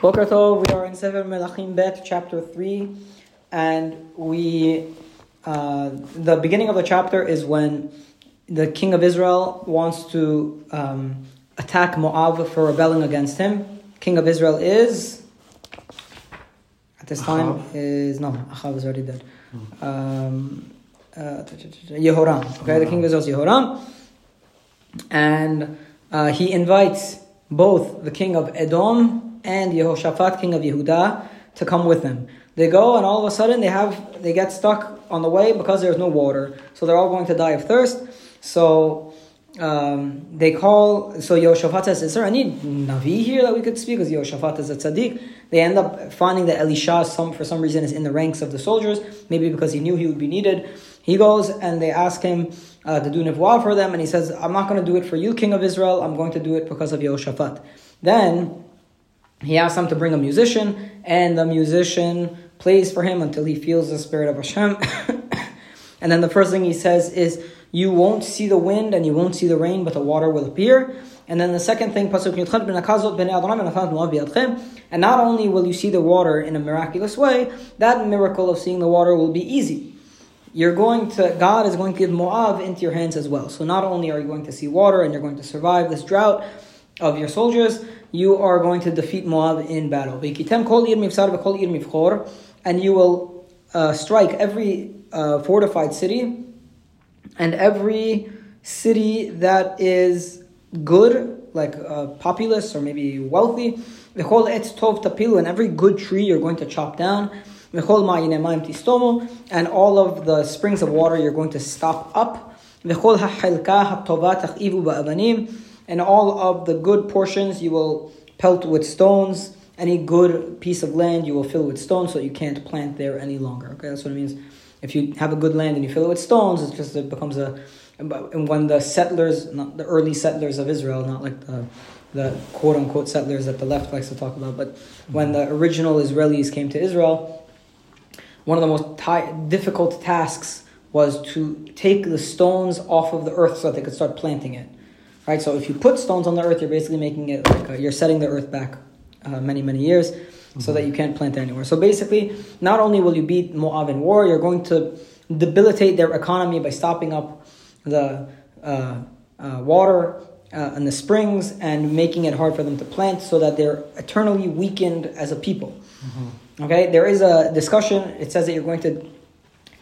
Boker Tov, we are in Sefer Melachim Bet, chapter 3, and we, uh, the beginning of the chapter is when the king of Israel wants to um, attack Moab for rebelling against him. King of Israel is, at this time, is, no, Achav is already dead. Um, uh, Yehoram, okay, the king of Israel is Yehoram, and uh, he invites both the king of Edom and Yehoshaphat, king of Yehuda, to come with them. They go, and all of a sudden they have they get stuck on the way because there's no water, so they're all going to die of thirst. So um, they call. So Yehoshaphat says, "Is there any navi here that we could speak?" Because Yehoshaphat is a tzaddik. They end up finding that Elisha, some for some reason, is in the ranks of the soldiers. Maybe because he knew he would be needed. He goes and they ask him uh, to do nivuah for them, and he says, "I'm not going to do it for you, king of Israel. I'm going to do it because of Yehoshaphat." Then he asks them to bring a musician, and the musician plays for him until he feels the spirit of Hashem. and then the first thing he says is, "You won't see the wind and you won't see the rain, but the water will appear." And then the second thing, and not only will you see the water in a miraculous way, that miracle of seeing the water will be easy. You're going to God is going to give Moab into your hands as well. So not only are you going to see water and you're going to survive this drought of your soldiers, you are going to defeat Moab in battle. And you will uh, strike every uh, fortified city and every city that is good, like uh, populous or maybe wealthy. And every good tree you're going to chop down. And all of the springs of water you're going to stop up. V'chol ha'chelka ha'tova tachivu ba'avanim, and all of the good portions you will pelt with stones. Any good piece of land you will fill with stones, so you can't plant there any longer. Okay, that's what it means. If you have a good land and you fill it with stones, it's just it becomes a. And when the settlers, not the early settlers of Israel, not like the the quote unquote settlers that the left likes to talk about, but mm-hmm. when the original Israelis came to Israel, one of the most ti difficult tasks was to take the stones off of the earth so that they could start planting it. Right. So if you put stones on the earth, you're basically making it like a, you're setting the earth back uh, many many years, so that you can't plant anymore. So basically, not only will you beat Moab in war, you're going to debilitate their economy by stopping up the uh, uh, water uh, and the springs and making it hard for them to plant, so that they're eternally weakened as a people. Okay, there is a discussion. It says that you're going to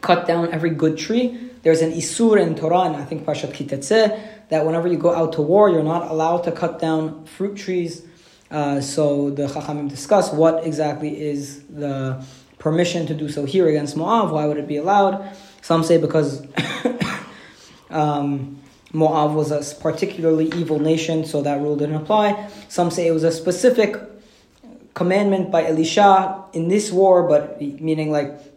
cut down every good tree. There's an isur in Torah, and I think Pashat Kitetze, that whenever you go out to war, you're not allowed to cut down fruit trees. Uh, so the Chachamim discuss what exactly is the permission to do so here against Moab. Why would it be allowed? Some say because um, Moab was a particularly evil nation, so that rule didn't apply. Some say it was a specific commandment by Elisha in this war, but meaning like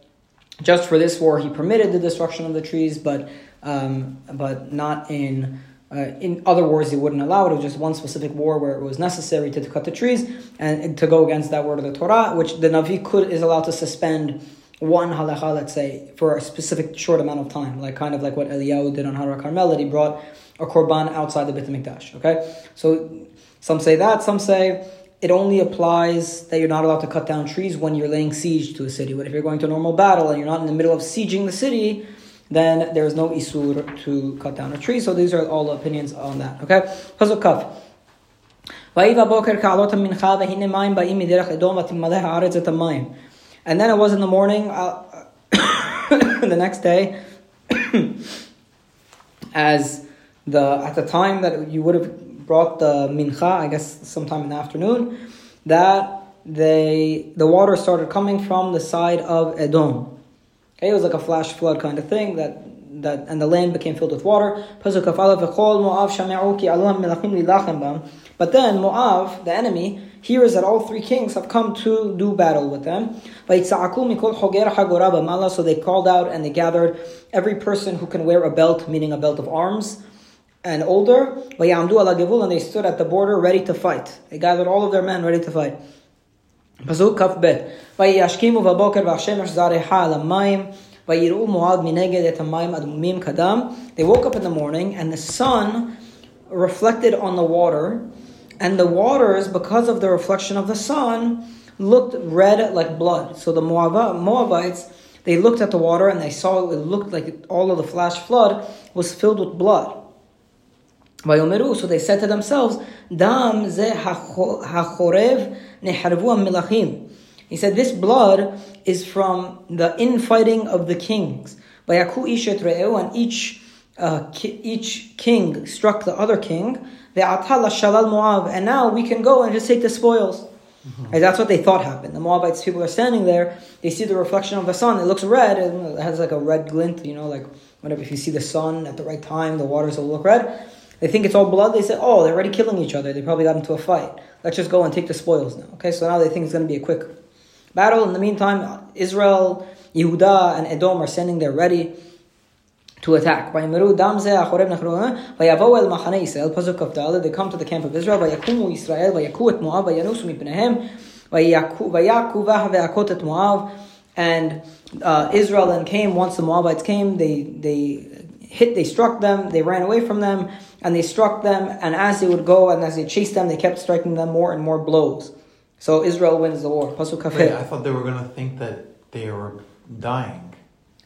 just for this war he permitted the destruction of the trees, but um, but not in uh, in other wars he wouldn't allow it. It was just one specific war where it was necessary to, cut the trees and to go against that word of the Torah, which the Navi could is allowed to suspend one halacha, let's say, for a specific short amount of time, like kind of like what Eliyahu did on Har Carmel, that he brought a korban outside the Beit Hamikdash. Okay, so some say that, some say it only applies that you're not allowed to cut down trees when you're laying siege to a city. But if you're going to a normal battle and you're not in the middle of sieging the city, then there is no isur to cut down a tree. So these are all opinions on that. Okay. And then it was in the morning, uh, the next day, as the at the time that you would have brought the mincha, I guess sometime in the afternoon, that they the water started coming from the side of Edom. Okay, it was like a flash flood kind of thing that that and the land became filled with water. But then Moav, the enemy, hears that all three kings have come to do battle with them. So they called out and they gathered every person who can wear a belt, meaning a belt of arms, and older. V'yamdu ala gevul, and they stood at the border ready to fight. They gathered all of their men ready to fight. Pasuk kaf bet. V'yashkimu v'boker v'ashemesh zareha al hamayim. ויראו מועד מנגד את המים אדומים קדם. They woke up in the morning and the sun reflected on the water And the waters, because of the reflection of the sun, looked red like blood. So the Moab- Moabites, they looked at the water and they saw it looked like all of the flash flood was filled with blood. Vayomeru, so they said to themselves, Dam ze hachorev neharvu milachim. He said, this blood is from the infighting of the kings. Vayaku ishet re'eu, and each, uh, ki- each king struck the other king. Ve'atala shalal Moab, and now we can go and just take the spoils. Mm-hmm. And that's what they thought happened. The Moabites people are standing there, they see the reflection of the sun, it looks red, it has like a red glint, you know, like whatever, if you see the sun at the right time, the waters will look red. They think it's all blood. They say, "Oh, they're already killing each other. They probably got into a fight. Let's just go and take the spoils now." Okay, so now they think it's going to be a quick battle. In the meantime, Israel, Yehuda, and Edom are standing there ready to attack. ויאמרו דם זה החורב נחרו, ויבואו אל מחנה ישראל, פסוק כ"ד, they come to the camp of Israel, ויקומו ישראל, ויכו את מואב, וינוסו מפניהם, ויעקו בה והכות את מואב, and uh, Israel then came, once the Moabites came, they, they hit, they struck them, they ran away from them, and they struck them, and as they would go, and as they chased them, they kept striking them more and more blows. So Israel wins the war. Pasuk Wait. I thought they were gonna think that they were dying.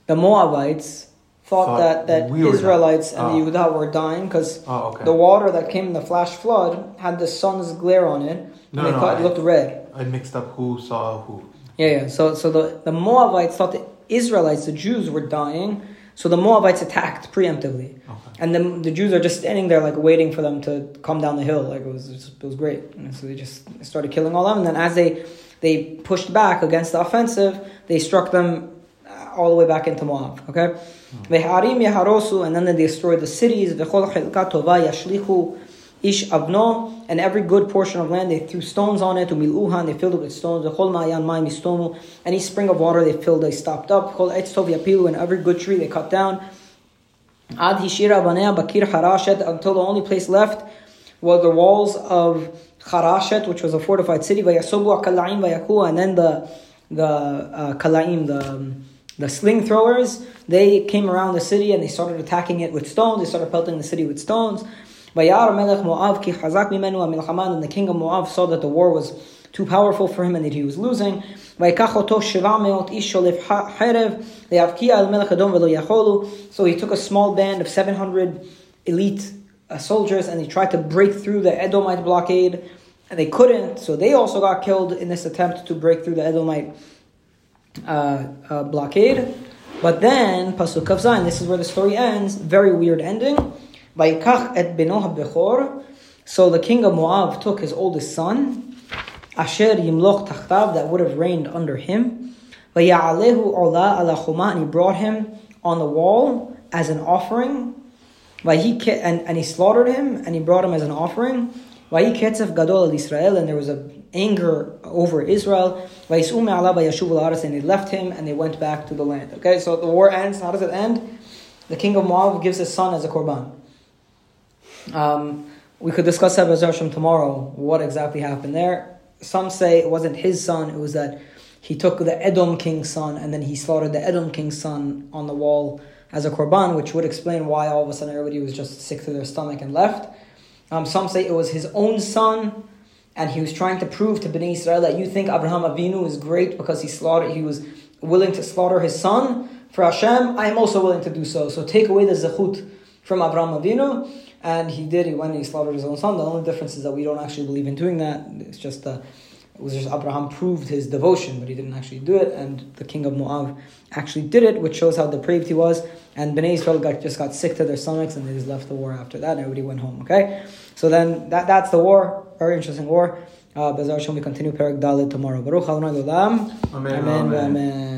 The Moabites thought, Thought that, that we Israelites and dying. the ah. Yehuda were dying because Oh, okay. the water that came in the flash flood had the sun's glare on it, No, and no, I- it looked red. I mixed up who saw who. Yeah, yeah. So, so the, the Moabites thought the Israelites, the Jews, were dying. So the Moabites attacked preemptively, Okay. and then the Jews are just standing there, like waiting for them to come down the hill. Like it was, it was great. And so they just started killing all of them. And then as they they pushed back against the offensive, they struck them uh, all the way back into Moab. Okay, Veharim yaharosu, and then they destroyed the cities. V'chol chilka tova yashlichu ish avno, and every good portion of land they threw stones on it. Umiluha, and they filled it with stones. V'chol ma'ayan ma'im istomu, any spring of water they filled, they stopped up. V'chol etz yapilu, and every good tree they cut down. Ad hishira harashet, until the only place left were the walls of Harashet, which was a fortified city. Vayasobu kalaim vayaku, and then the the uh, kalaim, the the sling throwers, they came around the city and they started attacking it with stones. They started pelting the city with stones. Moav ki chazak mimenu and the king of Moav saw that the war was too powerful for him and that he was losing. So he took a small band of 700 elite uh, soldiers and he tried to break through the Edomite blockade and they couldn't, so they also got killed in this attempt to break through the Edomite uh, uh, blockade. But then, Pasuk Kavzain, this is where the story ends, very weird ending. Et beno ha-bechor. So the king of Moab took his oldest son, Asher yimloch tachtav, that would have reigned under him. Vaya'alehu ola ala chuma, and he brought him on the wall as an offering. And, and he slaughtered him, and he brought him as an offering. Vahi ketzef gadol al Israel, and there was a anger over Israel. And they left him, and they went back to the land. Okay, so the war ends. How does it end? The king of Moab gives his son as a korban. Um, we could discuss that tomorrow, what exactly happened there. Some say it wasn't his son, it was that he took the Edom king's son and then he slaughtered the Edom king's son on the wall as a korban, which would explain why all of a sudden everybody was just sick to their stomach and left. Um, some say it was his own son, and he was trying to prove to Bnei Israel that you think Abraham Avinu is great because he slaughtered, he was willing to slaughter his son for Hashem. I am also willing to do so. So take away the zechut from Abraham Avinu, and he did. He went and he slaughtered his own son. The only difference is that we don't actually believe in doing that. It's just uh, it was just Abraham proved his devotion, but he didn't actually do it. And the king of Moab actually did it, which shows how depraved he was. And Bnei Israel got, just got sick to their stomachs, and they just left the war after that. And everybody went home. Okay, so then that that's the war. Very interesting war. Uh, Hashem, we continue Perek Dalet tomorrow. Baruch Adonai Amen, Amen. amen. Amen.